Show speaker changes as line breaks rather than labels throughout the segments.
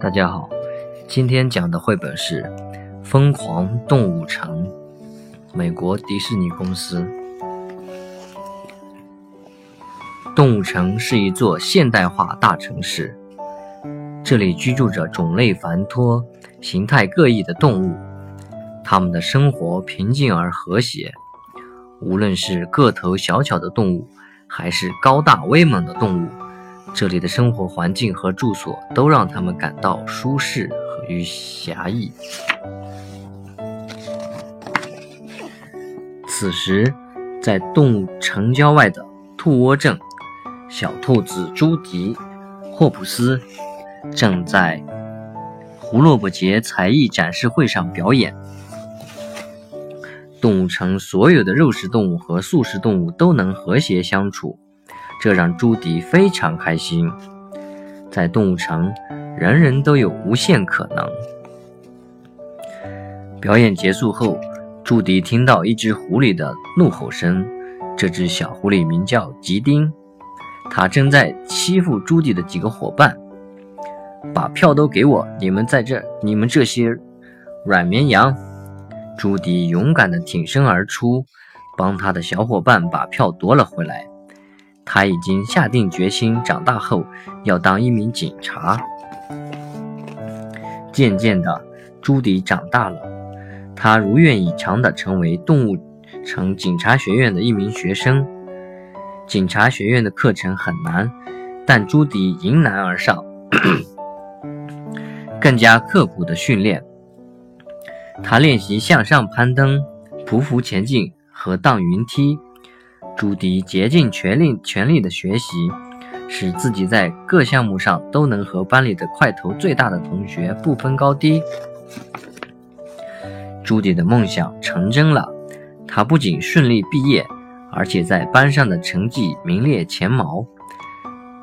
大家好，今天讲的绘本是《疯狂动物城》，美国迪士尼公司。动物城是一座现代化大城市，这里居住着种类繁多、形态各异的动物，它们的生活平静而和谐。无论是个头小巧的动物，还是高大威猛的动物。这里的生活环境和住所都让他们感到舒适与侠义。此时，在动物城郊外的兔窝镇，小兔子朱迪、霍普斯正在胡萝卜节才艺展示会上表演。动物城所有的肉食动物和素食动物都能和谐相处。这让朱迪非常开心。在动物城，人人都有无限可能。表演结束后，朱迪听到一只狐狸的怒吼声。这只小狐狸名叫吉丁，它正在欺负朱迪的几个伙伴。把票都给我！你们在这，你们这些软绵羊！朱迪勇敢地挺身而出，帮他的小伙伴把票夺了回来。他已经下定决心，长大后要当一名警察。渐渐的，朱迪长大了，他如愿以偿地成为动物城警察学院的一名学生。警察学院的课程很难，但朱迪迎难而上，更加刻苦地训练。他练习向上攀登、匍匐前进和荡云梯。朱迪竭尽全力全力的学习，使自己在各项目上都能和班里的块头最大的同学不分高低。朱迪的梦想成真了，他不仅顺利毕业，而且在班上的成绩名列前茅。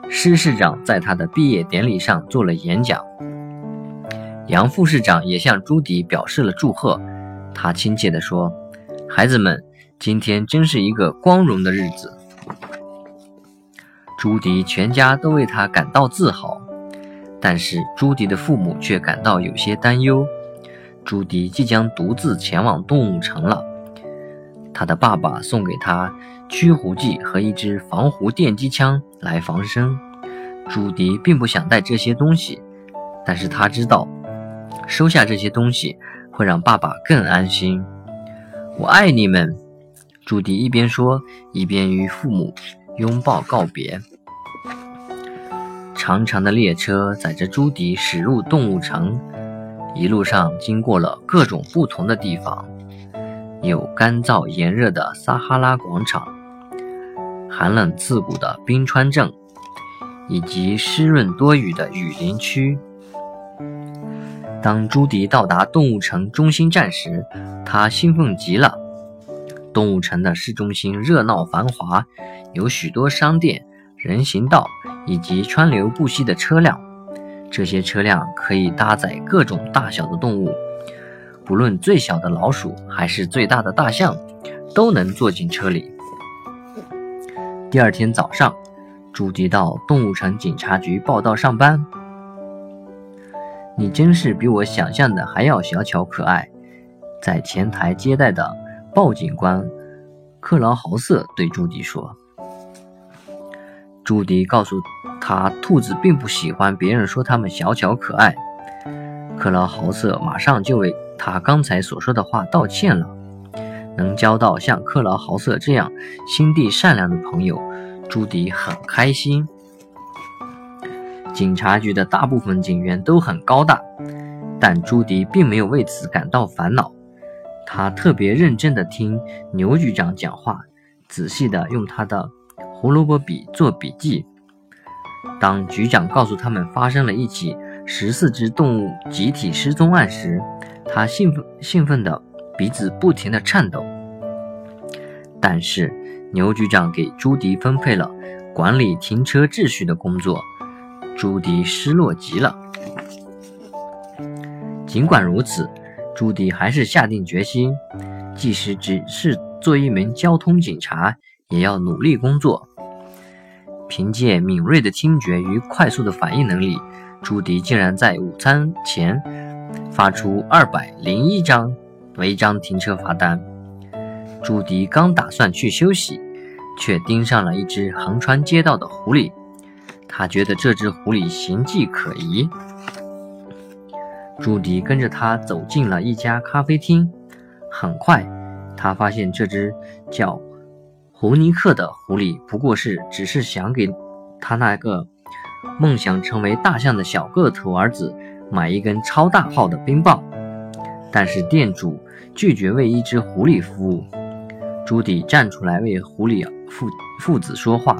施市长在他的毕业典礼上做了演讲，杨副市长也向朱迪表示了祝贺。他亲切地说：“孩子们。”今天真是一个光荣的日子，朱迪全家都为他感到自豪，但是朱迪的父母却感到有些担忧。朱迪即将独自前往动物城了，他的爸爸送给他驱狐剂和一支防狐电击枪来防身。朱迪并不想带这些东西，但是他知道收下这些东西会让爸爸更安心。我爱你们。朱迪一边说，一边与父母拥抱告别。长长的列车载着朱迪驶入动物城，一路上经过了各种不同的地方，有干燥炎热的撒哈拉广场，寒冷刺骨的冰川镇，以及湿润多雨的雨林区。当朱迪到达动物城中心站时，他兴奋极了。动物城的市中心热闹繁华，有许多商店、人行道以及川流不息的车辆。这些车辆可以搭载各种大小的动物，不论最小的老鼠还是最大的大象，都能坐进车里。第二天早上，朱迪到动物城警察局报道上班。你真是比我想象的还要小巧可爱，在前台接待的。鲍警官克劳豪瑟对朱迪说：“朱迪告诉他，兔子并不喜欢别人说它们小巧可爱。”克劳豪瑟马上就为他刚才所说的话道歉了。能交到像克劳豪瑟这样心地善良的朋友，朱迪很开心。警察局的大部分警员都很高大，但朱迪并没有为此感到烦恼。他特别认真地听牛局长讲话，仔细地用他的胡萝卜笔做笔记。当局长告诉他们发生了一起十四只动物集体失踪案时，他兴奋兴奋的鼻子不停地颤抖。但是牛局长给朱迪分配了管理停车秩序的工作，朱迪失落极了。尽管如此。朱迪还是下定决心，即使只是做一名交通警察也要努力工作。凭借敏锐的听觉与快速的反应能力，朱迪竟然在午餐前发出二百零一张违章停车罚单。朱迪刚打算去休息，却盯上了一只横穿街道的狐狸。他觉得这只狐狸形迹可疑。朱迪跟着他走进了一家咖啡厅。很快，他发现这只叫胡尼克的狐狸不过是只是想给他那个梦想成为大象的小个头儿子买一根超大号的冰棒。但是店主拒绝为一只狐狸服务。朱迪站出来为狐狸父父子说话，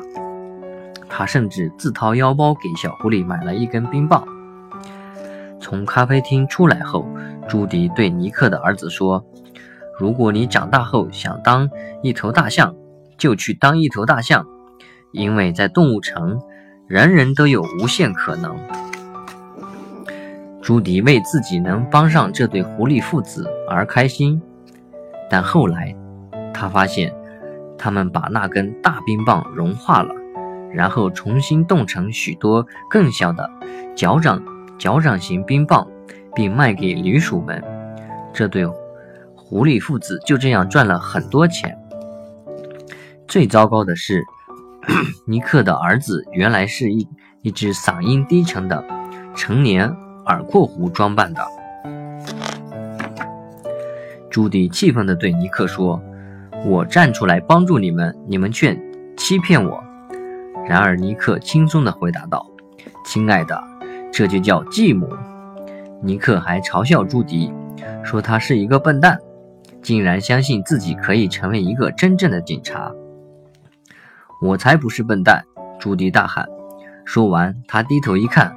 他甚至自掏腰包给小狐狸买了一根冰棒。从咖啡厅出来后，朱迪对尼克的儿子说：“如果你长大后想当一头大象，就去当一头大象，因为在动物城，人人都有无限可能。”朱迪为自己能帮上这对狐狸父子而开心，但后来。他发现，他们把那根大冰棒融化了，然后重新冻成许多更小的脚掌脚掌型冰棒，并卖给旅鼠们。这对狐狸父子就这样赚了很多钱。最糟糕的是，尼克的儿子原来是一一只嗓音低沉的成年耳廓狐装扮的。朱迪气愤地对尼克说。我站出来帮助你们，你们却欺骗我。然而，尼克轻松地回答道：“亲爱的，这就叫继母。”尼克还嘲笑朱迪，说他是一个笨蛋，竟然相信自己可以成为一个真正的警察。我才不是笨蛋！朱迪大喊。说完，他低头一看，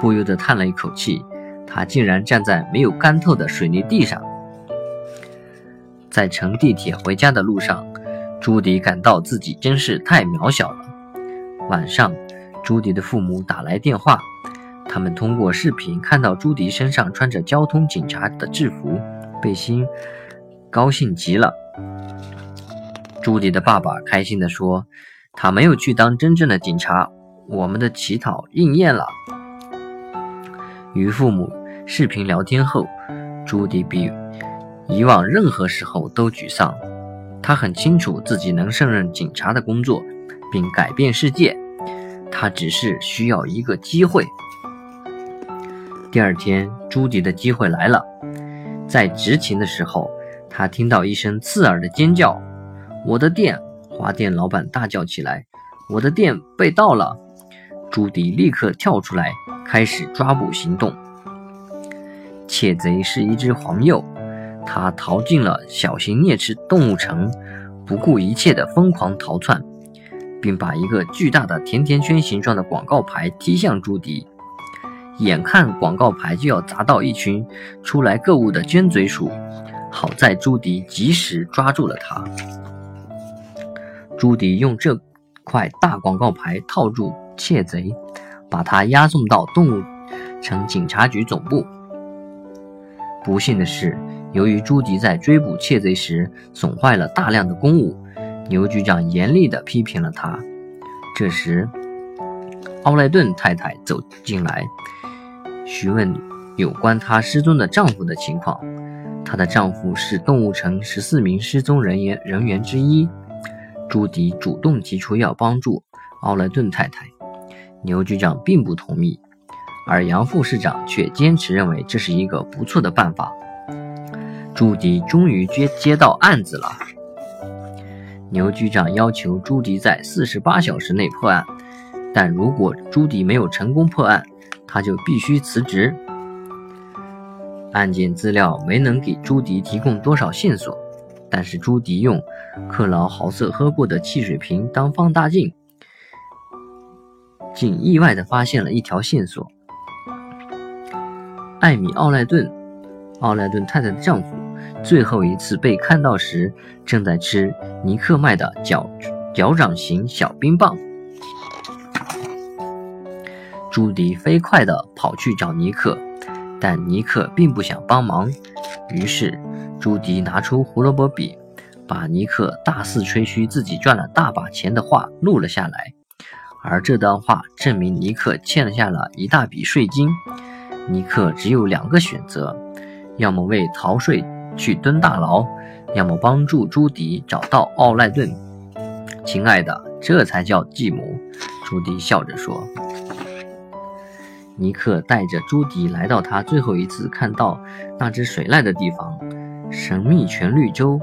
不由得叹了一口气，他竟然站在没有干透的水泥地上。在乘地铁回家的路上，朱迪感到自己真是太渺小了。晚上，朱迪的父母打来电话，他们通过视频看到朱迪身上穿着交通警察的制服背心，高兴极了。朱迪的爸爸开心地说：“他没有去当真正的警察，我们的乞讨应验了。”与父母视频聊天后，朱迪比。以往任何时候都沮丧，他很清楚自己能胜任警察的工作，并改变世界。他只是需要一个机会。第二天，朱迪的机会来了。在执勤的时候，他听到一声刺耳的尖叫：“我的店！”花店老板大叫起来：“我的店被盗了！”朱迪立刻跳出来，开始抓捕行动。窃贼是一只黄鼬。他逃进了小型啮齿动物城，不顾一切的疯狂逃窜，并把一个巨大的甜甜圈形状的广告牌踢向朱迪。眼看广告牌就要砸到一群出来购物的尖嘴鼠，好在朱迪及时抓住了它。朱迪用这块大广告牌套住窃贼，把他押送到动物城警察局总部。不幸的是。由于朱迪在追捕窃贼时损坏了大量的公物，牛局长严厉地批评了他。这时，奥莱顿太太走进来，询问有关她失踪的丈夫的情况。她的丈夫是动物城十四名失踪人员人员之一。朱迪主动提出要帮助奥莱顿太太，牛局长并不同意，而杨副市长却坚持认为这是一个不错的办法。朱迪终于接接到案子了。牛局长要求朱迪在四十八小时内破案，但如果朱迪没有成功破案，他就必须辞职。案件资料没能给朱迪提供多少线索，但是朱迪用克劳豪瑟喝过的汽水瓶当放大镜，竟意外地发现了一条线索：艾米·奥莱顿，奥莱顿太太的丈夫。最后一次被看到时，正在吃尼克卖的脚脚掌型小冰棒。朱迪飞快地跑去找尼克，但尼克并不想帮忙。于是，朱迪拿出胡萝卜笔，把尼克大肆吹嘘自己赚了大把钱的话录了下来，而这段话证明尼克欠下了一大笔税金。尼克只有两个选择：要么为逃税去蹲大牢，要么帮助朱迪找到奥赖顿。亲爱的，这才叫继母。朱迪笑着说。尼克带着朱迪来到他最后一次看到那只水獭的地方——神秘全绿洲。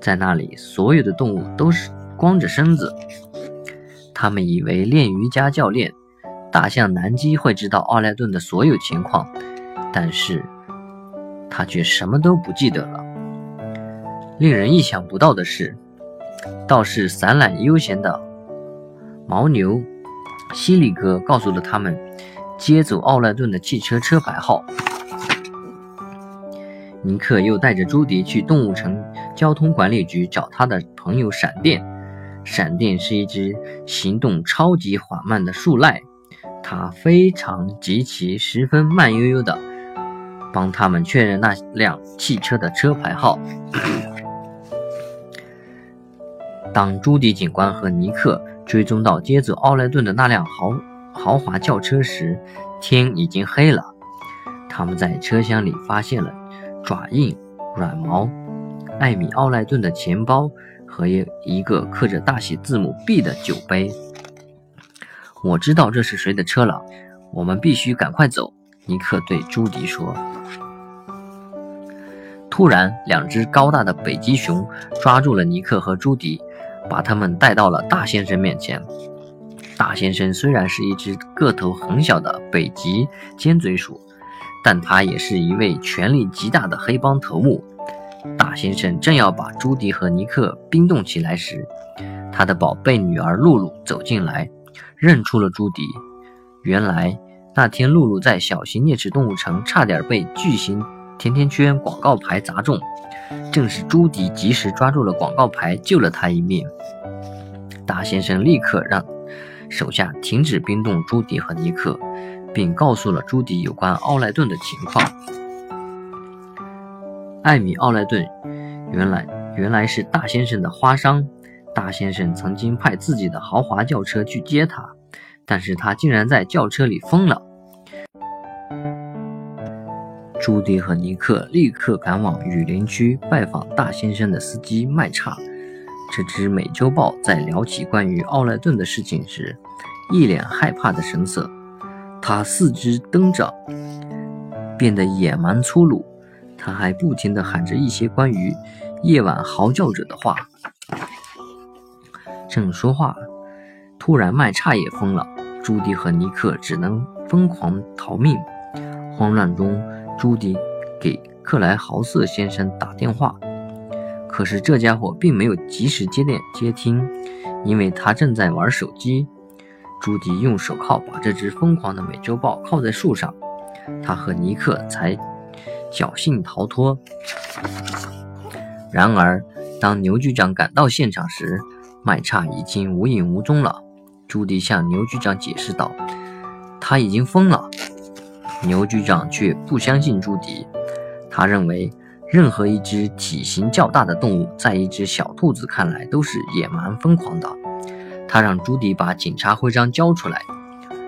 在那里，所有的动物都是光着身子。他们以为练瑜伽教练大象南基会知道奥莱顿的所有情况，但是他却什么都不记得了。令人意想不到的是，倒是散懒悠闲的牦牛西里哥告诉了他们接走奥莱顿的汽车车牌号。尼克又带着朱迪去动物城交通管理局找他的朋友闪电。闪电是一只行动超级缓慢的树赖，它非常极其十分慢悠悠的帮他们确认那辆汽车的车牌号。当朱迪警官和尼克追踪到接走奥莱顿的那辆豪豪华轿车时，天已经黑了。他们在车厢里发现了。爪印、软毛、艾米·奥莱顿的钱包和一一个刻着大写字母 B 的酒杯。我知道这是谁的车了，我们必须赶快走。尼克对朱迪说。突然，两只高大的北极熊抓住了尼克和朱迪，把他们带到了大先生面前。大先生虽然是一只个头很小的北极尖嘴鼠。但他也是一位权力极大的黑帮头目。大先生正要把朱迪和尼克冰冻起来时，他的宝贝女儿露露走进来，认出了朱迪。原来那天露露在小型啮齿动物城差点被巨型甜甜圈广告牌砸中，正是朱迪及时抓住了广告牌，救了他一命。大先生立刻让手下停止冰冻朱迪和尼克。并告诉了朱迪有关奥莱顿的情况。艾米·奥莱顿原来原来是大先生的花商，大先生曾经派自己的豪华轿车去接他，但是他竟然在轿车里疯了。朱迪和尼克立刻赶往雨林区拜访大先生的司机麦叉。这只美洲豹在聊起关于奥莱顿的事情时，一脸害怕的神色。他四肢蹬着，变得野蛮粗鲁。他还不停地喊着一些关于夜晚嚎叫者的话。正说话，突然麦叉也疯了。朱迪和尼克只能疯狂逃命。慌乱中，朱迪给克莱豪瑟先生打电话，可是这家伙并没有及时接电接听，因为他正在玩手机。朱迪用手铐把这只疯狂的美洲豹铐在树上，他和尼克才侥幸逃脱。然而，当牛局长赶到现场时，麦叉已经无影无踪了。朱迪向牛局长解释道：“他已经疯了。”牛局长却不相信朱迪，他认为任何一只体型较大的动物，在一只小兔子看来都是野蛮疯狂的。他让朱迪把警察徽章交出来。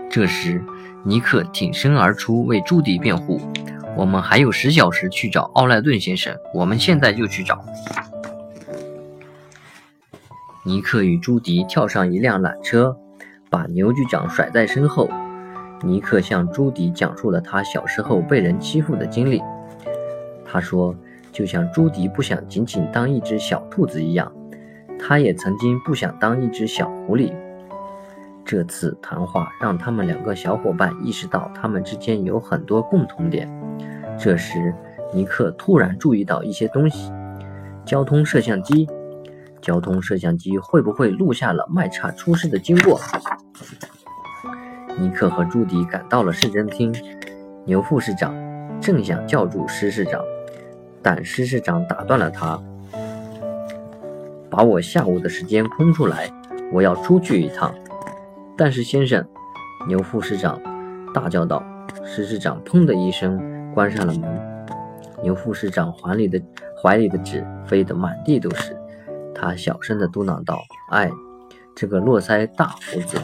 这时，尼克挺身而出为朱迪辩护：“我们还有十小时去找奥莱顿先生，我们现在就去找。”尼克与朱迪跳上一辆缆车，把牛局长甩在身后。尼克向朱迪讲述了他小时候被人欺负的经历。他说：“就像朱迪不想仅仅当一只小兔子一样。”他也曾经不想当一只小狐狸。这次谈话让他们两个小伙伴意识到他们之间有很多共同点。这时，尼克突然注意到一些东西：交通摄像机。交通摄像机会不会录下了麦茶出事的经过？尼克和朱迪赶到了市政厅。牛副市长正想叫住施市长，但施市长打断了他。把我下午的时间空出来，我要出去一趟。但是，先生，牛副市长大叫道。施市长砰的一声关上了门。牛副市长怀里的怀里的纸飞得满地都是。他小声地嘟囔道：“哎，这个络腮大胡子。”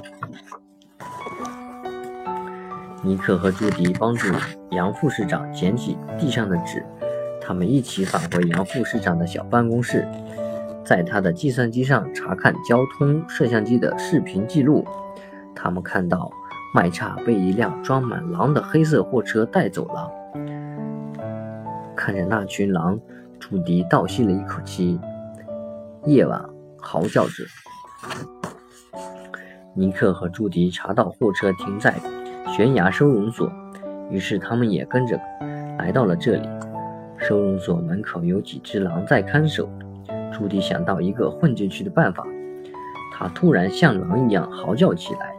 尼克和朱迪帮助杨副市长捡起地上的纸，他们一起返回杨副市长的小办公室，在他的计算机上查看交通摄像机的视频记录。他们看到麦叉被一辆装满狼的黑色货车带走了。看着那群狼，朱迪倒吸了一口气。夜晚嚎叫着，尼克和朱迪查到货车停在悬崖收容所，于是他们也跟着来到了这里。收容所门口有几只狼在看守。朱迪想到一个混进去的办法，他突然像狼一样嚎叫起来。